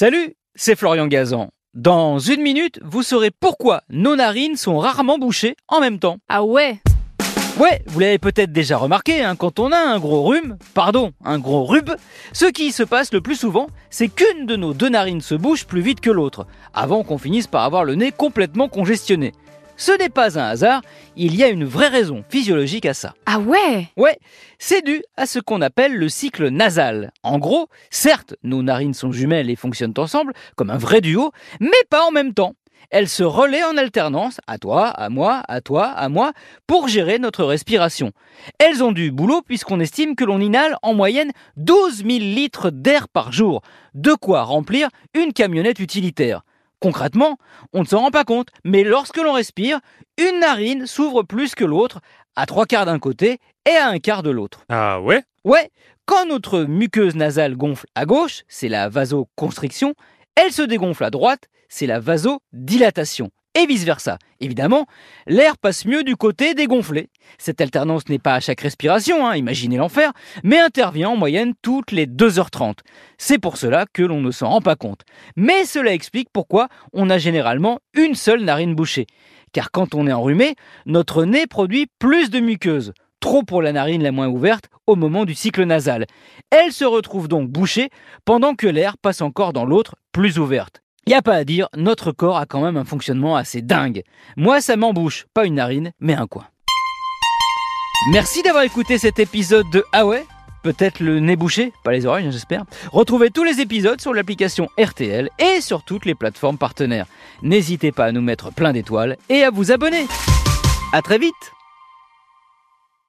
Salut, c'est Florian Gazan. Dans une minute, vous saurez pourquoi nos narines sont rarement bouchées en même temps. Ah ouais Ouais, vous l'avez peut-être déjà remarqué, hein, quand on a un gros rhume, pardon, un gros rube, ce qui se passe le plus souvent, c'est qu'une de nos deux narines se bouche plus vite que l'autre, avant qu'on finisse par avoir le nez complètement congestionné. Ce n'est pas un hasard, il y a une vraie raison physiologique à ça. Ah ouais? Ouais, c'est dû à ce qu'on appelle le cycle nasal. En gros, certes, nos narines sont jumelles et fonctionnent ensemble, comme un vrai duo, mais pas en même temps. Elles se relaient en alternance, à toi, à moi, à toi, à moi, pour gérer notre respiration. Elles ont du boulot puisqu'on estime que l'on inhale en moyenne 12 000 litres d'air par jour, de quoi remplir une camionnette utilitaire. Concrètement, on ne s'en rend pas compte, mais lorsque l'on respire, une narine s'ouvre plus que l'autre, à trois quarts d'un côté et à un quart de l'autre. Ah ouais? Ouais, quand notre muqueuse nasale gonfle à gauche, c'est la vasoconstriction, elle se dégonfle à droite, c'est la vasodilatation. Et vice-versa. Évidemment, l'air passe mieux du côté dégonflé. Cette alternance n'est pas à chaque respiration, hein, imaginez l'enfer, mais intervient en moyenne toutes les 2h30. C'est pour cela que l'on ne s'en rend pas compte. Mais cela explique pourquoi on a généralement une seule narine bouchée. Car quand on est enrhumé, notre nez produit plus de muqueuse trop pour la narine la moins ouverte au moment du cycle nasal. Elle se retrouve donc bouchée pendant que l'air passe encore dans l'autre plus ouverte. Y a pas à dire, notre corps a quand même un fonctionnement assez dingue. Moi, ça m'embouche, pas une narine, mais un coin. Merci d'avoir écouté cet épisode de Ah Peut-être le nez bouché, pas les oreilles, j'espère. Retrouvez tous les épisodes sur l'application RTL et sur toutes les plateformes partenaires. N'hésitez pas à nous mettre plein d'étoiles et à vous abonner. À très vite